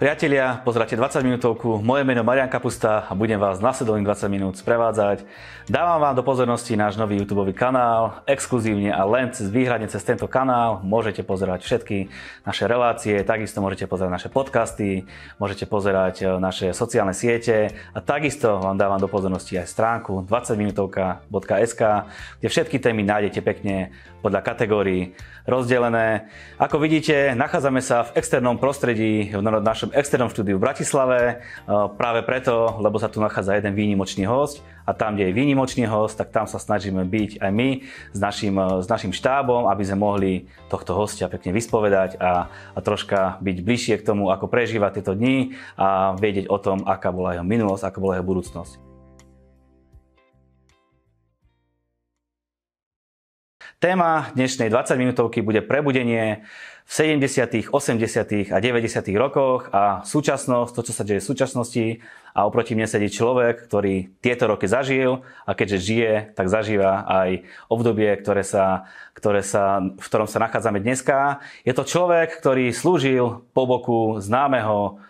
Priatelia, pozrite 20 minútovku, moje meno Marian Kapusta a budem vás nasledovných 20 minút sprevádzať. Dávam vám do pozornosti náš nový YouTube kanál, exkluzívne a len cez výhradne cez tento kanál môžete pozerať všetky naše relácie, takisto môžete pozerať naše podcasty, môžete pozerať e, naše sociálne siete a takisto vám dávam do pozornosti aj stránku 20minutovka.sk, kde všetky témy nájdete pekne podľa kategórií rozdelené. Ako vidíte, nachádzame sa v externom prostredí, v našom externom štúdiu v Bratislave, e, práve preto, lebo sa tu nachádza jeden výnimočný host a tam, kde je výnimočný host, tak tam sa snažíme byť aj my s našim, e, s našim štábom, aby sme mohli tohto hostia pekne vyspovedať a, a troška byť bližšie k tomu, ako prežíva tieto dni a vedieť o tom, aká bola jeho minulosť, aká bola jeho budúcnosť. Téma dnešnej 20 minútovky bude prebudenie v 70., 80. a 90. rokoch a súčasnosť, to, čo sa deje v súčasnosti a oproti mne sedí človek, ktorý tieto roky zažil a keďže žije, tak zažíva aj obdobie, ktoré sa, ktoré sa, v ktorom sa nachádzame dneska. Je to človek, ktorý slúžil po boku známeho Eh,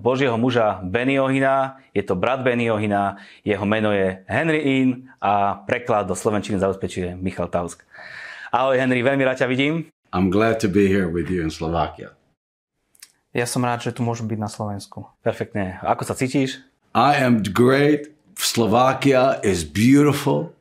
Božieho muža Benny Ohina, je to brat Benny Ohina, jeho meno je Henry In a preklad do Slovenčiny zabezpečuje Michal Tausk. Ahoj Henry, veľmi rád ťa vidím. I'm glad to be here with you in Slovakia. Ja som rád, že tu môžem byť na Slovensku. Perfektne. Ako sa cítiš? I am great. Slovakia is beautiful.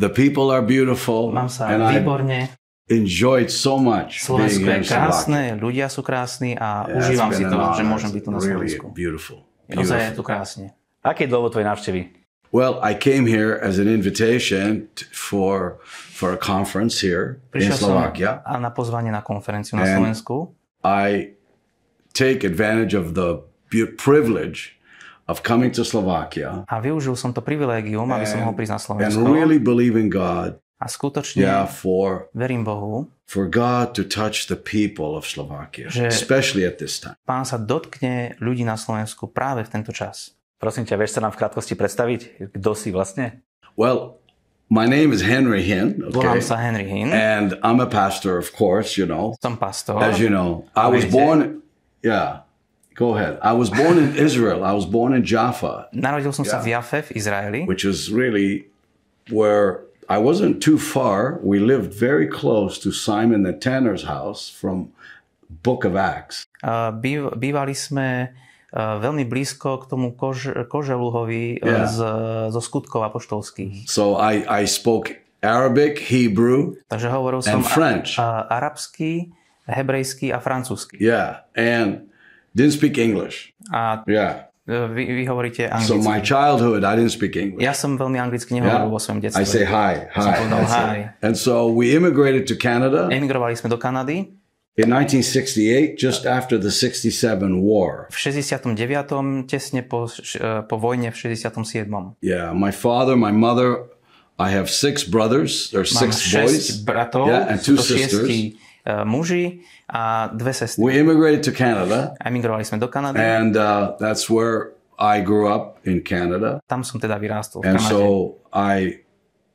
The people are beautiful. Mám sa and výborne enjoyed so much Slovensko je krásne, ľudia sú krásni a yeah, užívam si to, že môžem byť tu na Slovensku. Really beautiful. Ozaj je tu krásne. Aký je dôvod tvojej návštevy? Well, I came here as an invitation for for a conference here Prišiel in Slovakia. a na pozvanie na konferenciu na Slovensku. I take advantage of the privilege of coming to Slovakia. A využil som to privilégium, aby som mohol prísť na Slovensko. And really believe in God a skutočne yeah, for, verím Bohu, for God to touch the people of Slovakia, že especially at this time. Pán sa dotkne ľudí na Slovensku práve v tento čas. Prosím ťa, vieš sa nám v krátkosti predstaviť, kto si vlastne? Well, my name is Henry Hinn. Okay? Volám sa Henry Hinn. And I'm a pastor, of course, you know. Som pastor. As you know. I was born, yeah. Go ahead. I was born in Israel. I was born in Jaffa. Narodil som yeah. sa v Jafe v Izraeli. Which is really where I wasn't too far. We lived very close to Simon the Tanner's house from Book of Acts. Uh, býv, bývali sme uh, veľmi blízko k tomu kož, koželuhovi uh, yeah. z, zo skutkov apoštolských. So I, I spoke Arabic, Hebrew, Takže hovoril som and French. A, arabský, hebrejský a francúzsky. Yeah, and didn't speak English. A yeah. Vy, vy hovoríte anglicky. So my childhood, I didn't speak English. Ja som veľmi anglicky nehovoril yeah. vo svojom detstve. I say hi, hi. Som povedal hi. And so we immigrated to Canada. Emigrovali sme do Kanady. In 1968, just after the 67 war. V 69. tesne po, po vojne v 67. Yeah, my father, my mother, I have six brothers, or six boys. bratov, yeah, and two sisters. Uh, muži a dve sestry. We immigrated to Canada. Emigrovali sme do Kanady. And uh, that's where I grew up in Canada. Tam som teda vyrástol v And so I,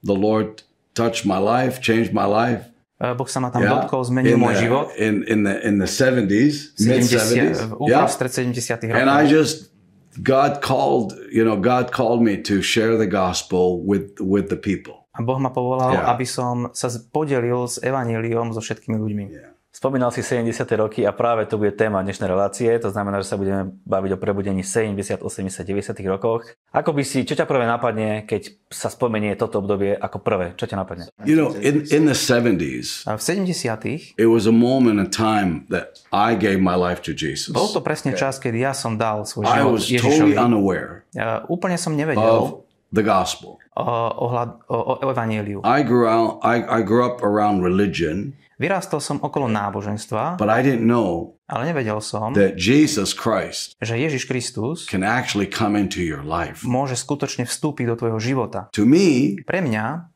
the Lord touched my life, changed my life. Uh, boh sa ma tam yeah. dotkol, zmenil môj život. In, in, the, in the 70s, mid 70s. Yeah. 70 rokov. And I just, God called, you know, God called me to share the gospel with, with the people. A Boh ma povolal, yeah. aby som sa podelil s evaníliom so všetkými ľuďmi. Yeah. Spomínal si 70. roky a práve to bude téma dnešnej relácie, to znamená, že sa budeme baviť o prebudení 70, 80, 90. rokoch. Ako by si, čo ťa prvé napadne, keď sa spomenie toto obdobie ako prvé? Čo ťa napadne? You know, in, in the 70s, a v 70. it was a moment in time that I gave my life to Jesus. Bol to presne čas, keď ja som dal svoj život I was totally unaware ja, úplne som nevedel of the gospel. O, o, o evanieliu. I grew, out, I, I grew up around religion. Vyrástol som okolo náboženstva, but I didn't know ale nevedel som, that Jesus Christ že Ježiš Kristus can actually come into your life. môže skutočne vstúpiť do tvojho života. To me, Pre mňa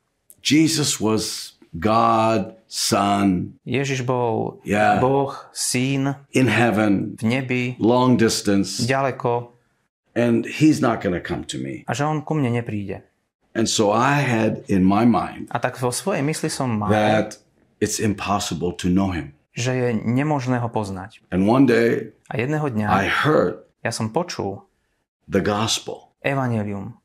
Jesus was God, Son. Ježiš bol yeah, Boh, Syn in heaven, v nebi, long distance, ďaleko. And he's not going to come to me. A že on ku mne nepríde. And so I had in my mind a tak vo svojej mysli som mal, that it's impossible to know him. že je nemožné ho poznať. And one day A jedného dňa I heard ja som počul the gospel evanelium,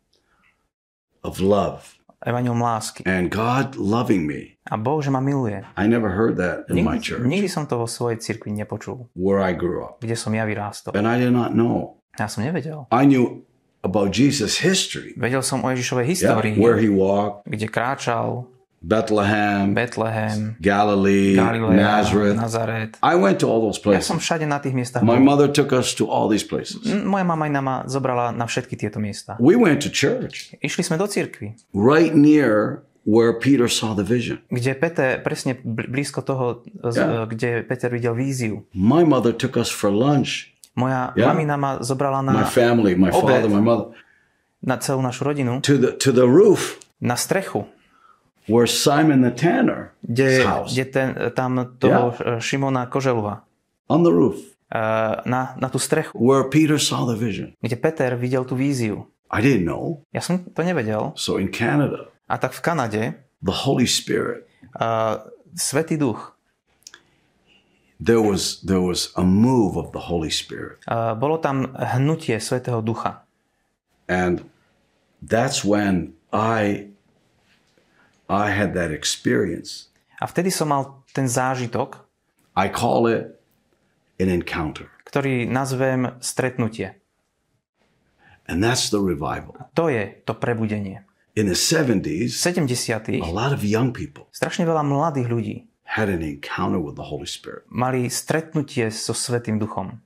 of love evanelium lásky. and God loving me. A Boh, že ma miluje. I never heard that in my Nikdy, church nikdy som to vo svojej cirkvi nepočul, where I grew up. kde som ja vyrástol. And I did not know. Ja som nevedel. I knew about Jesus' history. Vedel som o Ježišovej Yeah, histórii, where he walked, kde kráčal Bethlehem, Betlehem, Galilee, Galilea, Nazareth. Nazaret. I went to all those Ja som places. všade na tých miestach My mother took us to all these places. Moja mama ma zobrala na všetky tieto miesta. We went to church Išli sme do cirkvi, right near where Peter saw the vision. kde Peter, presne bl- blízko toho, Ja. kde Peter videl víziu. My mother took us for lunch. Moja Ja. mamina ma zobrala My na, family, my Obed. father, my mother, na celú našu rodinu, to the to the roof na strechu, where Simon the tanner kde, house. kde ten, tam toho Šimona Koželuha, On the roof eh, na, na tú strechu, where Peter saw the vision. kde Peter videl tú víziu. I didn't know. Ja som to nevedel. So in Canada, A tak v Kanade the Holy Spirit, uh, Svetý duch, there was there was a move of the Holy Spirit. uh, bolo tam hnutie Svetého ducha. And that's when I I had that experience. A vtedy som mal ten zážitok, I call it an encounter. ktorý nazvem stretnutie. And that's the revival. To je to prebudenie. In the V 70s, 70. a lot of young people strašne veľa mladých ľudí had an encounter with the Holy Spirit mali stretnutie so Svetým duchom.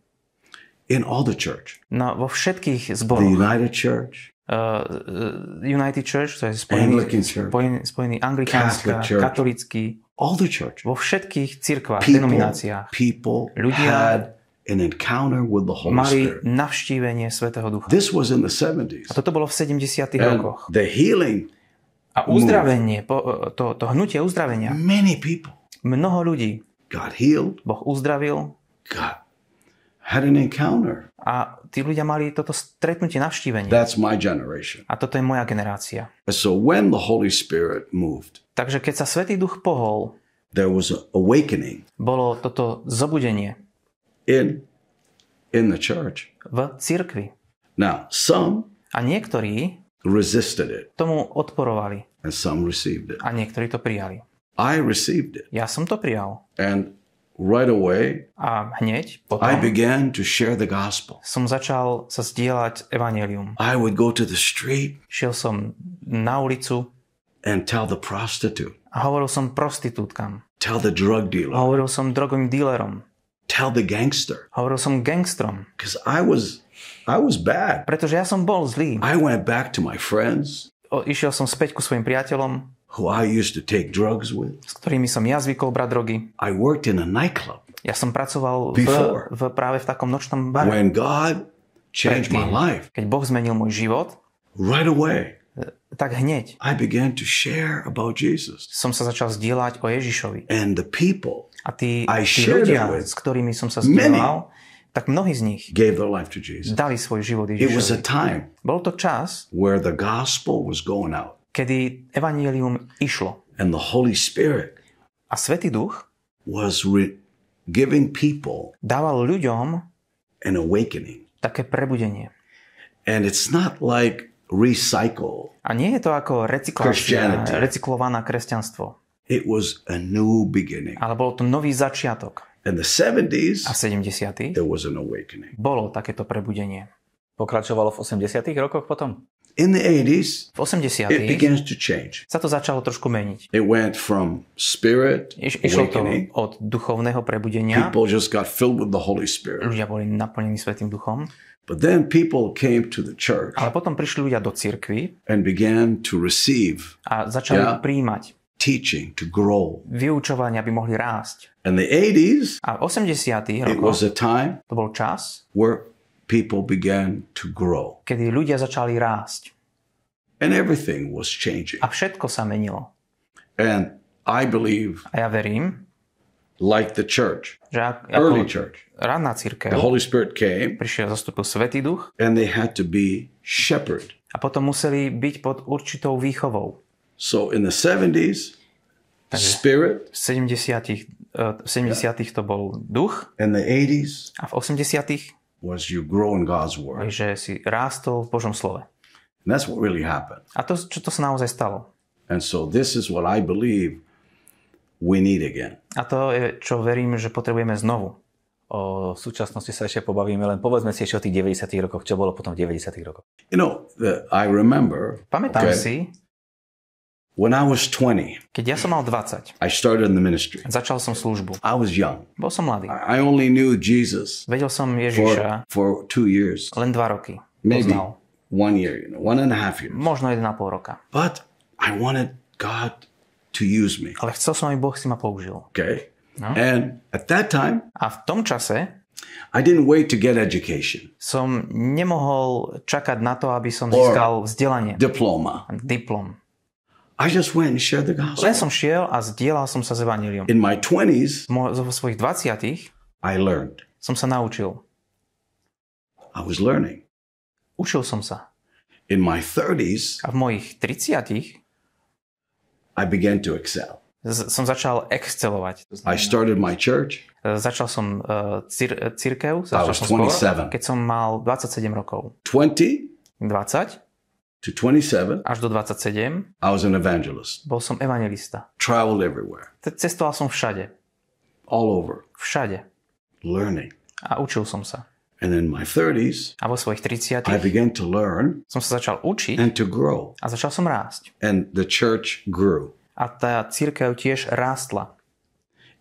in all the church. No, vo všetkých The zboroch. United Church, Uh, United Church, to je spojený, Anglican Church, spojený, spojený anglikánska, katolický, all the church. vo všetkých cirkvách, People, denomináciách people Ľudia had an encounter with the Holy mali Spirit. navštívenie Svetého Ducha. This was in the 70s. A toto bolo v 70. And rokoch. the healing, A uzdravenie, po- to, to hnutie uzdravenia, many people mnoho ľudí got healed, Boh uzdravil got had an encounter. a tí ľudia mali toto stretnutie, navštívenie. That's my generation. A toto je moja generácia. So when the Holy Spirit moved, Takže keď sa Svetý Duch pohol, there was an awakening bolo toto zobudenie in in the church. v cirkvi. Now, some A niektorí resisted it tomu odporovali and some received it. a niektorí to prijali. I received it. Ja som to prijal. And right away, A hneď I potom began to share the gospel. som začal sa zdieľať evanelium. I would go to the street Šiel som na ulicu and tell the prostitute, a hovoril som prostitútkam. tell the drug dealer, Hovoril som drogovým dílerom. tell the gangster. Hovoril som gangstrom. Because I was I was bad. Pretože ja som bol zlý. I went back to my friends O, išiel som späť ku svojim priateľom, who I used to take drugs with. s ktorými som ja zvykol brať drogy. I worked in a nightclub Ja som pracoval v, Before. v, práve v takom nočnom bare. when God changed my life. Keď Boh zmenil môj život, Right away, tak hneď I began to share about Jesus. som sa začal zdieľať o Ježišovi. And the people A tí, I tí ľudia, it with s ktorými som sa zdieľal, tak mnohí z nich gave their life to Jesus. dali svoj život It was a Ježišovi. time Bol to čas, where the gospel was going out kedy evanílium išlo. and the Holy Spirit A Svetý Duch was re- giving people dával ľuďom an awakening. také prebudenie. And it's not like recycle. A nie je to ako recyklácia, recyklované kresťanstvo, It was a new beginning. ale bol to nový začiatok. In the 70s, A v 70. there was an awakening. bolo takéto prebudenie. Pokračovalo v 80 rokoch potom? In the 80s, V 80. it begins to change. sa to začalo trošku meniť. It went from spirit Iš, išlo to od duchovného prebudenia. People just got filled with the Holy Spirit. Ľudia boli naplnení Svetým duchom. But then people came to the church Ale potom prišli ľudia do cirkvy and began to receive a začali Ja. príjmať teaching to grow. vyučovania, aby mohli rásť. In the 80s, A v 80. it was rokoch a time to bol čas, where people began to grow kedy ľudia začali rásť. and everything was changing. A všetko sa menilo. And I believe, A ja verím, like the church, že ak, early church, ranná the církev Holy Spirit came prišiel, zastúpil Svetý duch and they had to be shepherded. a potom museli byť pod určitou výchovou. So in the 70s, spirit V 70. E, V 70 to bol duch In the 80s a v 80 was you grow in God's word. že si rástol v Božom slove. And that's what really happened. A to, čo to sa naozaj stalo. And so this is what I believe we need again. A to je, čo verím, že potrebujeme znovu. O súčasnosti sa ešte pobavíme, len povedzme si ešte o tých 90 rokoch, čo bolo potom v 90 rokoch. You know, the, I remember Pamätám okay, si, when I was 20, keď ja som mal 20, I started in the ministry. začal som službu. I was young. Bol som mladý. I only knew Jesus Vedel som for, Ježiša for two years, len 2 roky. maybe Poznal. one year, you know, one and a half years. Možno 1,5 roka. But I wanted God to use me. Ale chcel som, aby Boh si ma použil. Okay. And at that time, A v tom čase I didn't wait to get education, som nemohol čakať na to, aby som získal vzdelanie, diploma. diplom. I just went and shared the Len gospel. som šiel a zdieľal som sa s evaníliom. In my 20s, Mo- Vo svojich 20 I learned. som sa naučil. I was learning. Učil som sa. In my 30s, A v mojich 30 I began to excel. z- som začal excelovať. I started my church. E, Začal som uh, cir- církev, začal was som skôr, 27. keď som mal 27 rokov. 20 20 to 27, až do 27 I was an evangelist. bol som evangelista. Traveled everywhere, Cestoval som všade. all over, Všade. learning. A učil som sa. And in my 30s, A vo svojich 30 I began to learn som sa začal učiť and to grow. a začal som rásť. And the church grew. A tá církev tiež rástla.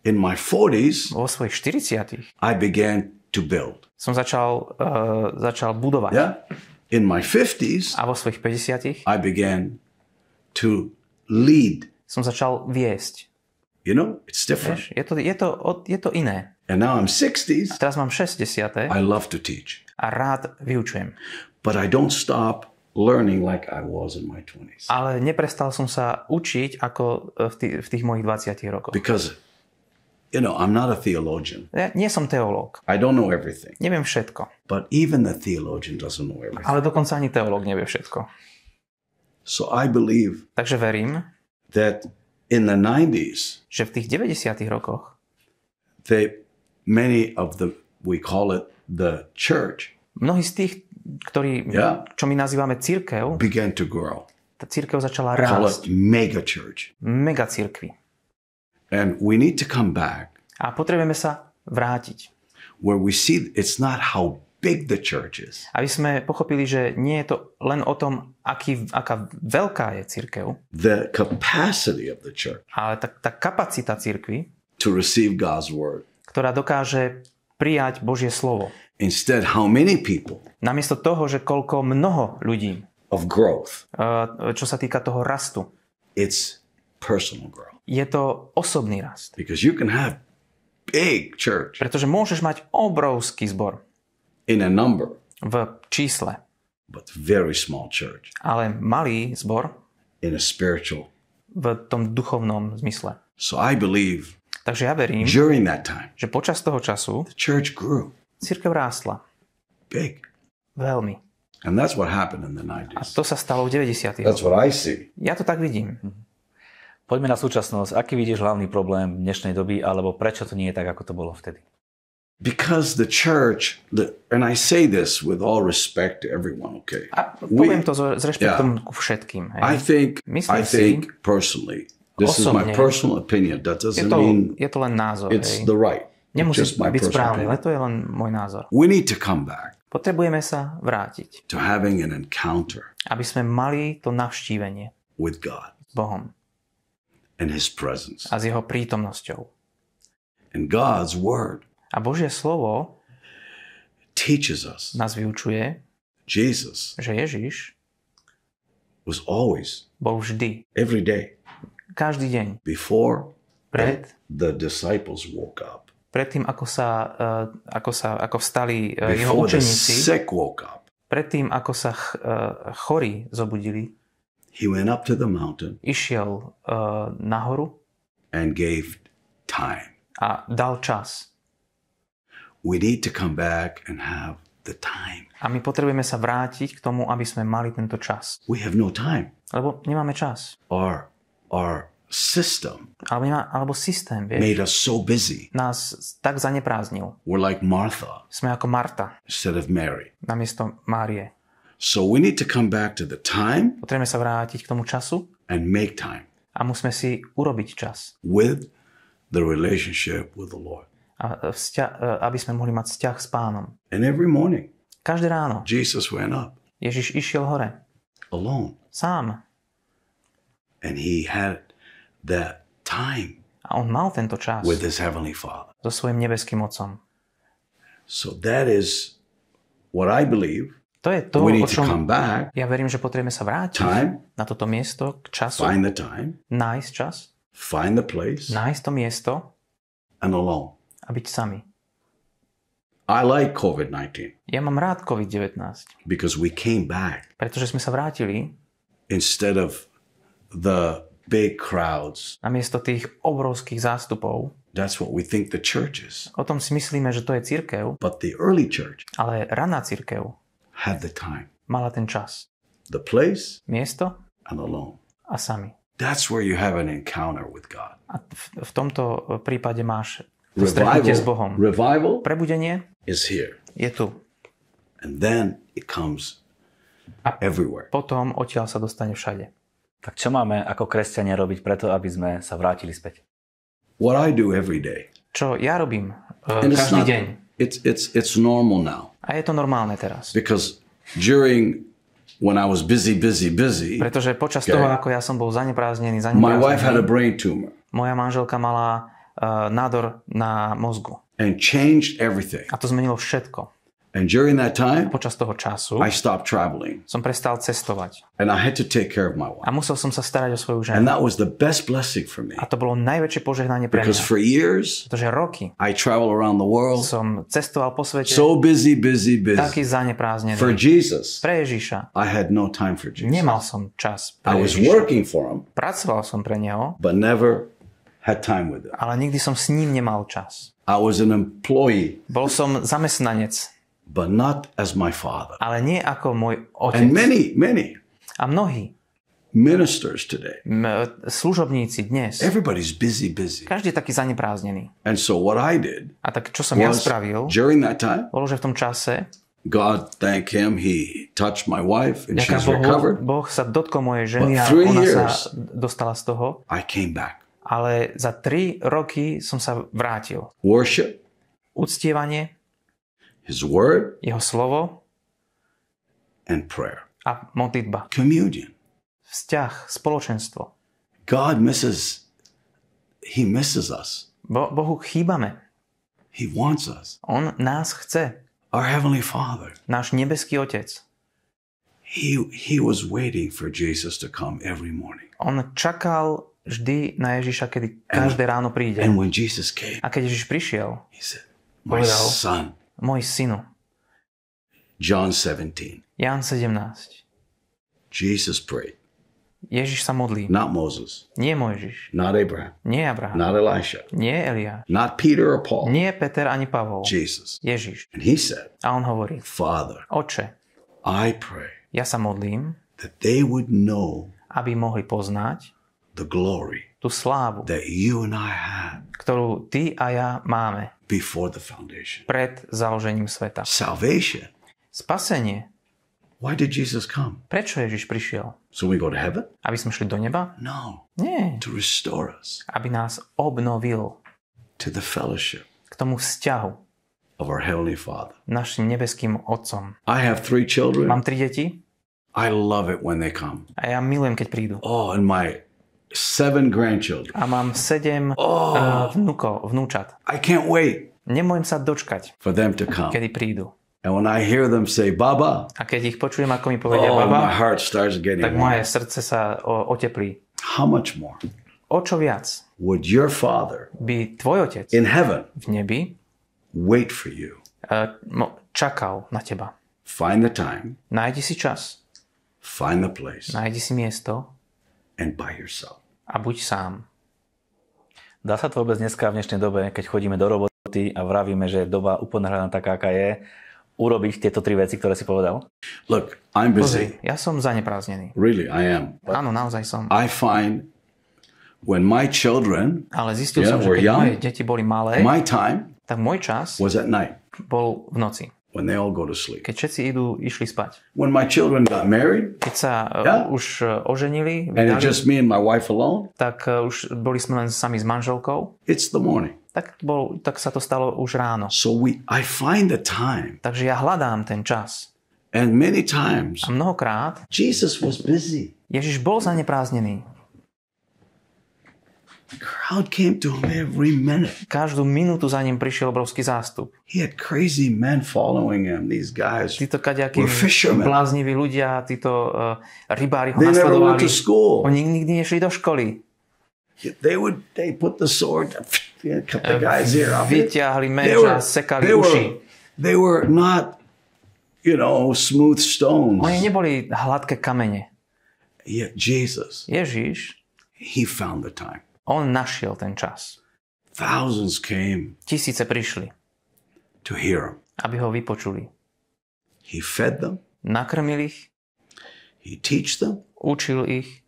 In my 40s, Vo svojich 40 I began to build. som začal, uh, začal budovať. Yeah. In my 50s, A vo svojich 50 I began to lead. som začal viesť. You know, it's different. Vieš, je, to, je, to, je to iné. And now I'm A 60s, teraz mám 60 I love to teach. a rád vyučujem. But I don't stop learning like I was in my 20s. Ale neprestal som sa učiť ako e, v, tých, v tých mojich 20 rokoch. Because, you know, I'm not a theologian. Ja nie som teológ. I don't know everything. Neviem všetko. But even the theologian doesn't know everything. Ale dokonca ani teológ nevie všetko. So I believe Takže verím, that in the 90s, že v tých 90 rokoch they, many of the, we call it the church, mnohí z tých, ktorí, Ja. čo my nazývame církev, began to grow. tá církev začala Call rásť. it mega church. Mega církvy. And we need to come back A potrebujeme sa vrátiť. where we see it's not how big the church is, Aby sme pochopili, že nie je to len o tom, aký, aká veľká je církev, the capacity of the church ale tá, tá kapacita církvy, to receive God's word. ktorá dokáže prijať Božie slovo. Instead, how many people Namiesto toho, že koľko mnoho ľudí, of growth, eh, čo sa týka toho rastu, it's personal growth. Je to osobný rast. Because you can have big church Pretože môžeš mať obrovský zbor in a number, v čísle, but very small church ale malý zbor in a spiritual. v tom duchovnom zmysle. So I believe Takže ja verím, during that time, že počas toho času the church grew církev rástla big. veľmi. And that's what happened in the A 90s. to sa stalo v 90. That's what I see. Ja to tak vidím. Poďme na súčasnosť. Aký vidíš hlavný problém dnešnej doby, alebo prečo to nie je tak, ako to bolo vtedy? Because the church, the, and I say this with all respect to everyone, okay? A poviem to s rešpektom ku všetkým. Hej. I think, Myslím I si- think personally, this is my Osobne. personal opinion. That je, doesn't to, mean je to len názor. it's Hej. the right. Nemusí just my byť správny, ale to je len môj názor. We need to come back Potrebujeme sa vrátiť, to having an encounter aby sme mali to navštívenie with God s Bohom and His presence. a s Jeho prítomnosťou. And God's Word A Božie slovo teaches us nás vyučuje, Jesus že Ježiš was always, bol vždy, every day, každý deň, before pred, the disciples woke up, predtým, ako sa, eh, ako sa ako vstali eh, jeho before the učeníci, sick woke up, predtým, ako sa ch- eh, chorí zobudili, He went up to the mountain išiel eh, nahoru and gave time. a dal čas. We need to come back and have the time. A my potrebujeme sa vrátiť k tomu, aby sme mali tento čas. We have no time. Lebo nemáme čas. Our our system alebo, nemá, alebo systém, vieš, made us so busy. nás tak zaneprázdnil. We're like Martha Sme ako Marta, instead of Mary. namiesto Márie. So we need to come back to the time Potrebujeme sa vrátiť k tomu času and make time a musíme si urobiť čas, with the relationship with the Lord. a vzťa- aby sme mohli mať vzťah s pánom. And every morning, Každé ráno Jesus went up Ježiš išiel hore, alone sám. and he had that time A on mal tento čas with his heavenly Father. so svojím nebeským otcom. So that is what I believe. To je to, We o čom back, ja verím, že potrebujeme sa vrátiť time, na toto miesto, k času, find the time, nájsť čas, find the place, nájsť to miesto. And alone. a byť sami. I like COVID 19 Ja mám rád COVID-19, because we came back. Pretože sme sa vrátili instead of the big crowds. namiesto tých obrovských zástupov. That's what we think the church is. O tom si myslíme, že to je církev, But the early church. Ale raná církev had the time, mala ten čas. the place, Miesto and alone. a sami. That's where you have an encounter with God. A v, v tomto prípade máš stretnutie s Bohom. revival Prebudenie is here. je tu. And then it comes everywhere. Potom odtiaľ sa dostane všade. Tak čo máme ako kresťania robiť preto, aby sme sa vrátili späť? What I do every day, Čo ja robím uh, každý not, deň. It's, it's, it's normal now A je to normálne teraz. because during when I was busy, busy, busy, Pretože počas Okay. toho, ako ja som bol zaneprázdnený, my wife had a zaneprázdnený brain tumor moja manželka mala uh, nádor na mozgu. and changed everything. A to zmenilo všetko. And during that time, Počas toho času I stopped traveling som prestal cestovať. and I had to take care of my A wife. musel som sa starať o svoju And ženu. that was the best blessing for me A to bolo najväčšie požehnanie pre because mňa. for years Pretože roky I traveled around the world som cestoval po svete so busy, busy, taký busy. zaneprázdnený. For Jesus, Pre Ježiša. I had no time for Jesus. Nemal som čas I pre was Ježiša. working for him, Pracoval som pre neho, but never had time with him. ale nikdy som s ním nemal čas. I was an employee, Bol som zamestnanec, but not as my father. ale nie ako môj otec. And many, many A mnohí ministers today, m- služobníci dnes, everybody's busy, busy. každý je taký zaneprázdnený. And so what I did A tak čo som ja spravil, during that time, bolo, že v tom čase, God, thank Him, He touched my wife and she's Bohu, recovered. Boh sa dotkol mojej ženy a ona sa years- dostala z toho, I came back. ale za tri roky som sa vrátil. Worship, Uctievanie, His Word, jeho slovo and prayer. a modlitba. Communion. Vzťah, spoločenstvo. God misses, He misses us. Bo, Bohu chýbame. He wants us. On nás chce. Our Heavenly Father. Náš nebeský Otec. He, he was waiting for Jesus to come every morning. On čakal vždy na Ježiša, kedy každé ráno príde. And when Jesus came, A keď Ježiš prišiel, He said, My Povedal. son, môj synu, John 17. Ján 17. Jesus prayed, Ježiš sa modlí. not Moses, Nie Mojžiš, not Abraham, nie Abraham, not Elisha, nie Eliáš, not Peter or Paul, nie Peter ani Pavol. Jesus. Ježiš. And he said, A on hovorí, Father, Oče, I pray ja sa modlím, that they would know aby mohli poznať the glory tú slávu, that you and I had ktorú ty a ja máme before the foundation. pred založením sveta. Salvation. Spasenie. Why did Jesus come? Prečo Ježiš prišiel? So we go to heaven? Aby sme šli do neba? No, Nie. to restore us Aby nás obnovil to the fellowship k tomu vzťahu of our Heavenly Father. našim nebeským Otcom. I have three children. Mám tri deti I love it when they come. a ja milujem, keď prídu. Oh, and my seven grandchildren. A mám sedem Oh, uh, vnúkov, vnúčat. I can't wait Nemôžem sa dočkať, for them to come. kedy prídu. And when I hear them say, Baba, A keď ich počujem, ako mi povedia oh, my baba, heart starts getting tak moje srdce sa o, oteplí. How much more O čo viac would your Father by tvoj otec in heaven v nebi wait for you? uh, čakal na teba. Find the time, Nájdi si čas, find the place, nájdi si miesto and by yourself. a buď sám. Dá sa to vôbec dneska v dnešnej dobe, keď chodíme do roboty a vravíme, že doba uponáhľaná taká, aká je, urobiť tieto tri veci, ktoré si povedal? Look, I'm busy. Pozri, ja som zaneprázdnený. Really, I am. But Áno, naozaj som. I find when my children, Ale zistil Yeah, som, že keď young. moje deti boli malé, my time tak môj čas was at night bol v noci. When they all go to sleep. Keď všetci idú, išli spať. When my children got married Keď sa uh, Yeah. už uh, oženili, and it's just me and my wife alone, tak uh, už boli sme len sami s manželkou, it's the morning. tak, bol, tak sa to stalo už ráno. So we I find the time. Takže ja hľadám ten čas. And many times A mnohokrát Jesus was busy. Ježiš bol zaneprázdnený. The crowd came to him every minute. Každú minútu za ním prišiel obrovský zástup. He had crazy men following him. These guys, Títo kaďakí blázniví ľudia, títo uh, rybári ho they never went to school. Oni nikdy nešli do školy. They would they put the sword, cut the guy's ear off. Vyťahli meč a sekali they uši. were, they were not, you know, smooth stones. Oni neboli hladké kamene. Yet Jesus, Ježiš, he found the time. On našiel ten čas. Thousands came Tisíce prišli, to hear him. aby ho vypočuli. He fed them. Nakrmil ich, He teach them. učil ich,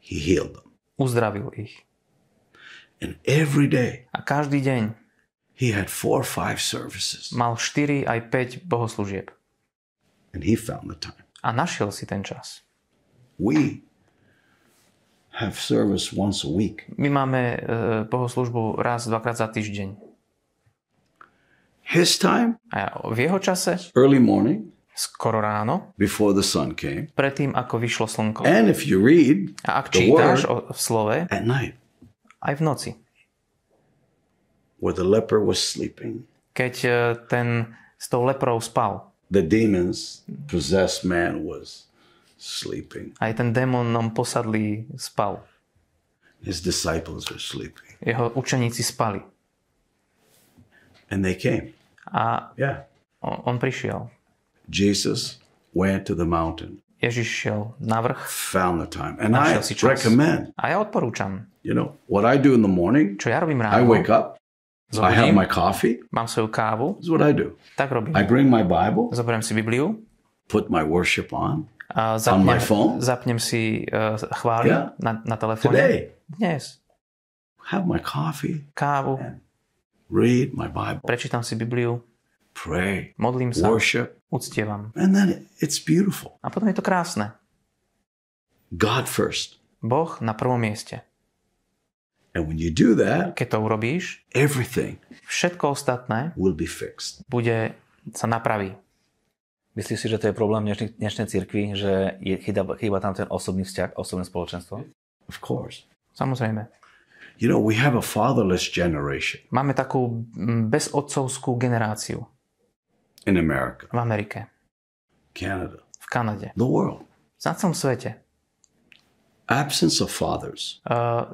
He healed them. uzdravil ich. And every day A každý deň he had four or five services, mal 4 aj 5 bohoslúžieb. and he found the time. A našiel si ten čas. We have service once a week. My máme e, bohoslužbu raz, dvakrát za týždeň. His time, A v jeho čase, early morning, skoro ráno, before the sun came. predtým ako vyšlo slnko. And if you read A ak the čítáš word o, v slove, at night, aj v noci. where the leper was sleeping, Keď e, ten s tou leprou spal, the demons possessed man was sleeping. aj ten démonom posadlý spal. His disciples were sleeping. Jeho učeníci spali. And they came. A Yeah. on, on prišiel. Jesus went to the mountain, Ježiš šiel na vrch found the time. And I si čas. recommend, a ja odporúčam, you know, what I do in the morning, čo ja robím I ráno, wake up, I have zobudím, my coffee. mám svoju kávu, This is what I do. tak robím. I bring my Bible, Zoberiem si Bibliu, put my worship on a On my zapnem, phone? zapnem si uh, chvály Yeah. na, na telefóne. today, Dnes. have my coffee, Kávu, read my Bible, prečítam si Bibliu, pray, modlím sa, worship, uctievam. and then it's beautiful. A potom je to krásne. God first. Boh na prvom mieste. And when you do that, Keď to urobíš, everything všetko ostatné will be fixed. bude sa napraví. Myslíš si, že to je problém dnešnej, dnešnej cirkvi, že je, chýba, chýba tam ten osobný vzťah, osobné spoločenstvo? Of course. Samozrejme. You know, we have a fatherless generation Máme takú bezotcovskú generáciu in America, v Amerike, Canada, v Kanade, the world. na celom svete. Absence of fathers Uh,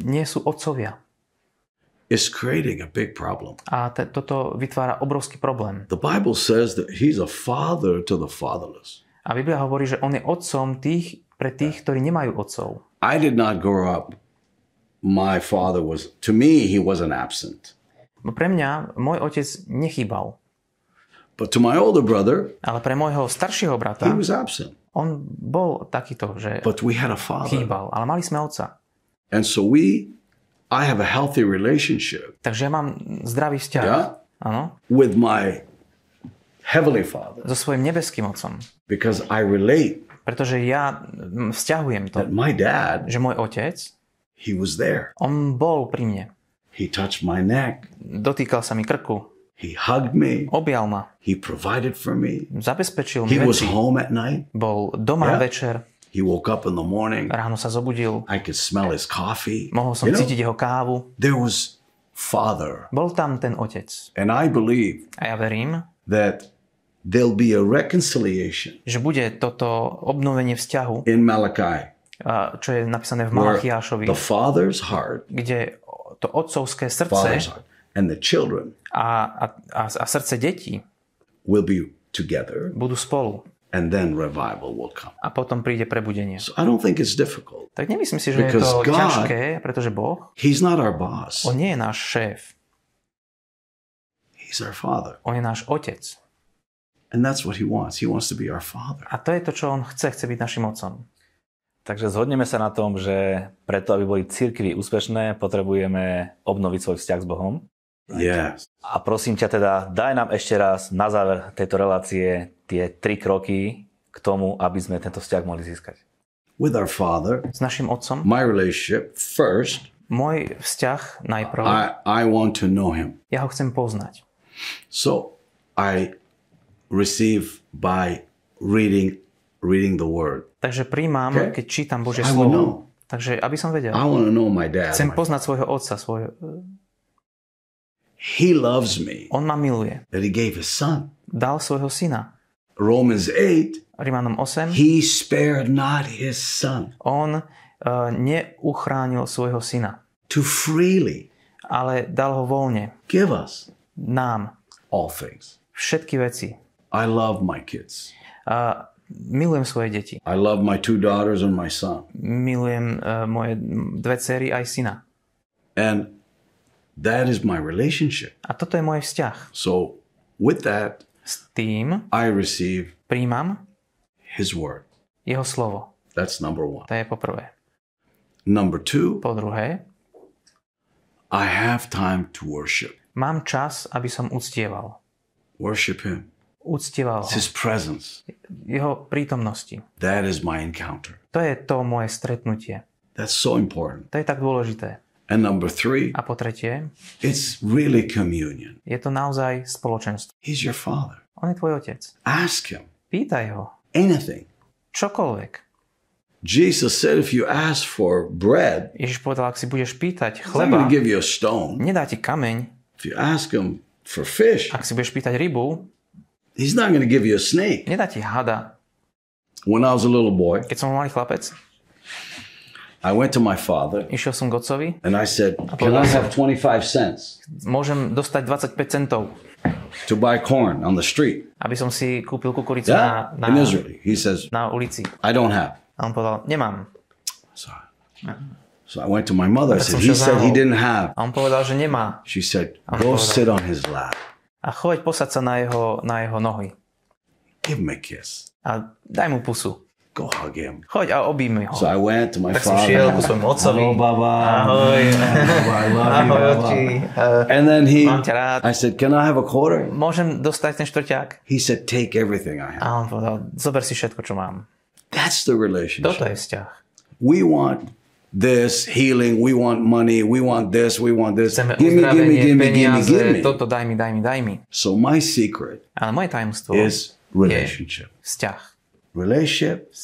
nie sú otcovia. Is creating a big problem. A te, toto vytvára obrovský problém. The Bible says that he's a father to the fatherless. A Biblia hovorí, že on je otcom tých, pre tých, ktorí nemajú otcov. I did not grow up. My father was, to me, he wasn't absent. Pre mňa môj otec nechýbal. But to my older brother, Ale pre môjho staršieho he brata, was absent. on bol takýto, že But we had a father. chýbal. Ale mali sme otca. And so we, I have a healthy relationship Takže ja mám zdravý vzťah. Yeah. Áno. with my heavenly father So svojím nebeským otcom. because I relate Pretože ja vzťahujem to, that my dad, že môj otec, he was there. on bol pri mne. He touched my neck. Dotýkal sa mi krku, He hugged me. objal ma, He provided for me. zabezpečil mi He was veci. home at night. Bol doma Yeah. večer, He woke up in the morning. ráno sa zobudil, I could smell his coffee. mohol som You know, cítiť jeho kávu. there was father. Bol tam ten otec. And I believe A ja verím, that there'll be a reconciliation že bude toto obnovenie vzťahu, in Malachi čo je napísané v Malachiášovi, the father's heart, kde to otcovské srdce heart, and the children a, a, a, a srdce detí will be together budú spolu. And then revival will come. A potom príde prebudenie. So I don't think it's difficult. Tak nemyslím si, že je Because to God- ťažké, pretože Boh, He's not our boss. On nie je náš šéf, He's our father. On je náš otec. And that's what he wants. He wants to be our father. A to je to, čo On chce, chce byť našim otcom. Takže zhodneme sa na tom, že preto, aby boli církvy úspešné, potrebujeme obnoviť svoj vzťah s Bohom. Yes. A prosím ťa teda, daj nám ešte raz na záver tejto relácie tie tri kroky k tomu, aby sme tento vzťah mohli získať. With our Father, S našim otcom. my relationship first, Môj vzťah najprv, I, I want to know Him. ja ho chcem poznať. So I receive by reading reading the Word. Takže príjmam, Okay. keď čítam Božie I slovo. Takže aby som vedel. I want to know my dad. Chcem poznať svojho otca. Svoj... He loves me On ma miluje. that He gave His Son. Dal svojho syna. Romans 8, Rímanom 8. He spared not His Son On uh, neuchránil svojho syna, to freely ale dal ho voľne give us nám all things. všetky veci. I love my kids. A milujem svoje deti. I love my two daughters and my son. Milujem uh, moje dve cery aj syna. And that is my relationship. A toto je môj vzťah. So with that, S tým I receive príjmam His Word. jeho slovo. That's number one. To je po prvé. Number two, Po druhé, I have time to worship. mám čas, aby som uctieval. Worship Him. Uctieval ho. It's His presence. Jeho prítomnosti. That is my encounter. To je to moje stretnutie. That's so important. To je tak dôležité. And number three, A po tretie, it's really communion. je to naozaj spoločenstvo. He's your Father. On je tvoj otec. Ask Him Pýtaj ho. anything. Čokoľvek. Jesus said, if you ask for bread, Ježiš povedal, ak si budeš pýtať chleba, give you a stone. nedá ti kameň. If you ask Him for fish, Ak si budeš pýtať rybu, He's not going to give you a snake. nedá ti hada. When I was a little boy, Keď som malý chlapec, I went to my father išiel som k otcovi, and I said, Can I have 25 cents môžem dostať 25 centov, to buy corn on the street? aby som si kúpil kukuricu Yeah, na, in na, Israel. He says, na ulici. I don't have. A on povedal, nemám. So, so I went to my mother. I said, He said he didn't have. A on povedal, že nemá. She said, Go sit on his lap. A choď posať sa na jeho, na jeho nohy. Give him a kiss. A daj mu pusu. Go hug him. Choď a objími ho. So I went to my Tak som šiel ku father. svojmu otcovi. Hello, Baba. Ahoj. Baba, I love you, Ahoj, otči. Uh, And then he, Mám ťa rád. I said, Can I have a quarter? môžem dostať ten štvrťák? He said, Take everything I have. A on povedal, zober si všetko, čo mám. That's the relationship. Toto je vzťah. We want this healing. We want money. We want this. We want this. Chceme Give me, give me, give me, give me, give me. toto daj mi, daj mi, daj mi. So my secret Ale moje tajomstvo is relationship. vzťah. Relationship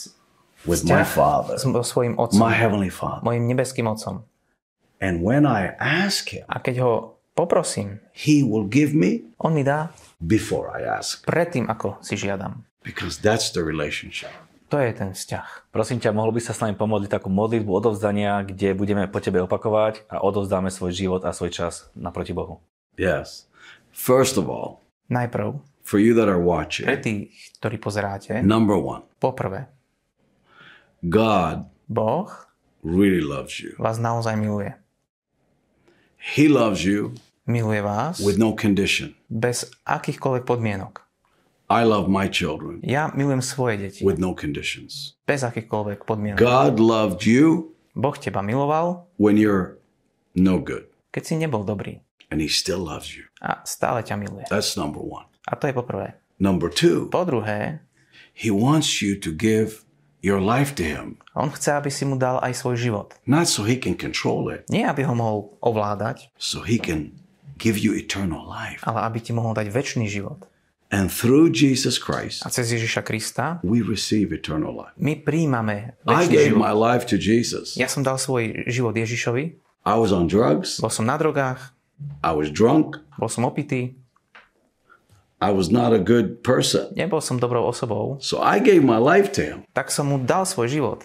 with my Father, s so svojím otcom, my Heavenly Father. mojim nebeským otcom. And when I ask Him, A keď ho poprosím, He will give me on mi dá before I ask. predtým, ako si žiadam. Because that's the relationship. To je ten vzťah. Prosím ťa, mohol by sa s nami pomodliť takú modlitbu odovzdania, kde budeme po tebe opakovať a odovzdáme svoj život a svoj čas naproti Bohu. Yes. First of all, Najprv, for you that are pre watching, tých, ktorí pozeráte, number one, poprvé, God Boh really loves you. vás naozaj miluje. He loves you Miluje vás with no condition. bez akýchkoľvek podmienok. I love my children Ja milujem svoje deti with no conditions. bez akýchkoľvek podmienok. God loved you Boh teba miloval, when you're no good, keď si nebol dobrý. and He still loves you. A stále ťa miluje. That's number one. A to je poprvé. Number two, Po druhé, He wants you to give your life to Him, on chce, aby si mu dal aj svoj život. not so He can control it, Nie, aby ho mohol ovládať, so He can give you eternal life. ale aby ti mohol dať väčší život. And through Jesus Christ, A cez Ježiša Krista we receive eternal life. my príjmame I gave život. my life to Jesus. Ja som dal svoj život Ježišovi, I was on drugs. bol som na drogách, I was drunk. bol som opitý, I was not a good person. nebol som dobrou osobou, So I gave my life to Him. tak som mu dal svoj život.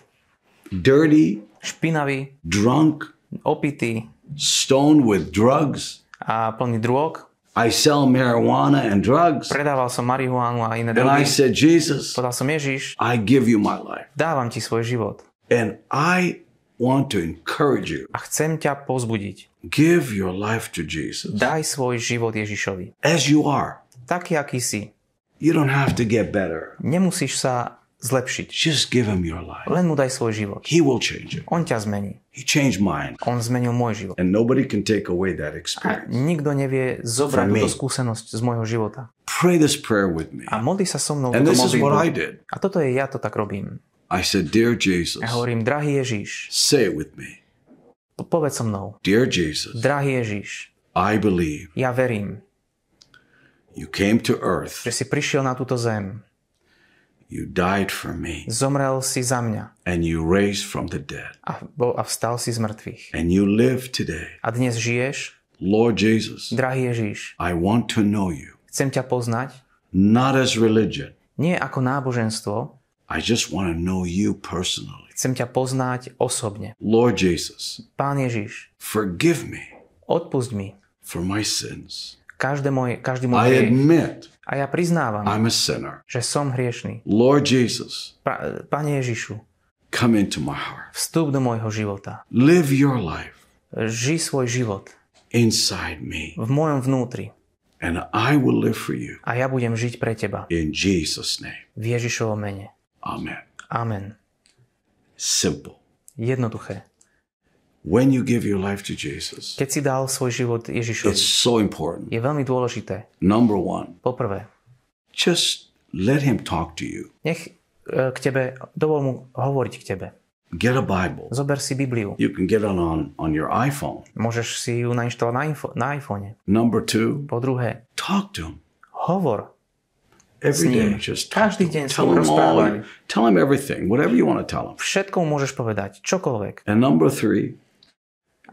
Dirty, Špinavý, drunk, opitý stoned with drugs. a plný drog. I sell marijuana and drugs. Predával som marihuánu a iné And I drogy. said, Jesus, Povedal som Ježiš, I give you my life. dávam ti svoj život And I want to encourage you. a chcem ťa pozbudiť. Give your life to Jesus Daj svoj život Ježišovi. as you are. Taký, aký si. You don't have to get better. Nemusíš sa zlepšiť. Just give him your life. Len mu daj svoj život. He will change it. On ťa zmení. He changed mine. On zmenil môj život. And nobody can take away that A experience. nikto nevie zobrať túto skúsenosť z môjho života. Pray this prayer with me. A modli sa so mnou And this is what I did. A toto je, ja to tak robím. I said, Dear Jesus, Ja hovorím, drahý Ježiš, say it with me. po- povedz so mnou, Dear Jesus, drahý Ježiš, I believe ja verím, you came to earth. že si prišiel na túto zem, You died for me zomrel si za mňa and you raised from the dead. a, bol, a vstal si z mŕtvych. And you live today. A dnes žiješ, Lord Jesus, drahý Ježiš, I want to know you, chcem ťa poznať, not as religion. nie ako náboženstvo, I just want to know you personally. chcem ťa poznať osobne. Lord Jesus, Pán Ježiš, forgive me odpusť mi for my sins. Každé môj, každý môj I hriech. admit A ja priznávam, I'm a sinner. že som hriešný. Lord Jesus, Pa, Pane Ježišu, come into my heart. vstup do môjho života. Live your life Žij svoj život inside me, v mojom vnútri and I will live for you a ja budem žiť pre Teba. in Jesus' name. V Ježišovom mene. Amen. Amen. Simple. Jednoduché. When you give your life to Jesus, Keď si dal svoj život Ježišovi, it's so important. je veľmi dôležité. Number one, Poprvé, just let Him talk to you. nech e, k tebe, dovol mu hovoriť k tebe. Get a Bible. Zober si Bibliu. You can get it on, on your iPhone. Môžeš si ju nainštalovať na, info, na iPhone. Number two, Po druhé, talk to Him hovor. every day. Just talk Každý deň Tell him all. Tell him everything, whatever you want to tell him. Všetko mu môžeš povedať. Čokoľvek. And number three,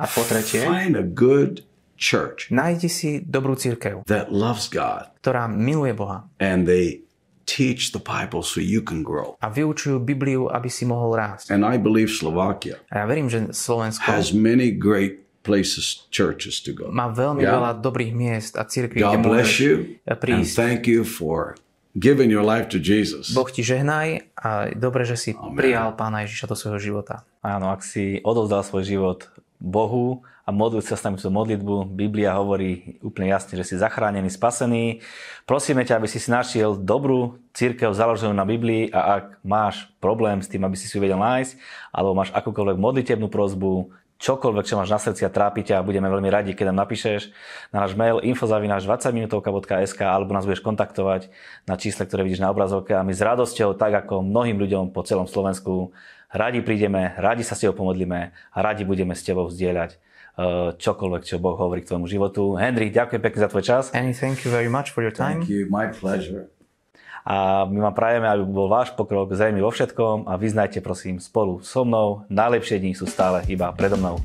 A po tretie, find a good church nájdi si dobrú církev, that loves God ktorá miluje Boha and they teach the Bible so you can grow. a vyučujú Bibliu, aby si mohol rásť. And I believe Slovakia A ja verím, že Slovensko has many great places, churches to go. má veľmi Yeah. veľa dobrých miest a církví, kde God bless môžeš you and prísť. thank you for giving your life to Jesus. Boh ti žehnaj a dobre, že si prijal Pána Ježiša do svojho života. Áno, ak si odovzdal svoj život Bohu a modliť sa s nami túto modlitbu, Biblia hovorí úplne jasne, že si zachránený, spasený. Prosíme ťa, aby si si našiel dobrú církev založenú na Biblii a ak máš problém s tým, aby si si vedel nájsť, alebo máš akúkoľvek modlitebnú prozbu, čokoľvek, čo máš na srdci a trápi ťa, budeme veľmi radi, keď nám napíšeš na náš mail infozavináš 20minutovka.sk alebo nás budeš kontaktovať na čísle, ktoré vidíš na obrazovke a my s radosťou, tak ako mnohým ľuďom po celom Slovensku, radi prídeme, radi sa s tebou pomodlíme a radi budeme s tebou zdieľať eh, čokoľvek, čo Boh hovorí k tvojmu životu. Henry, ďakujem pekne za tvoj čas Annie, thank you very much for your time. Thank you. My pleasure. a my vám prajeme, aby bol váš pokrok zrejmy vo všetkom a vyznajte prosím spolu so mnou, najlepšie dni sú stále iba predo mnou.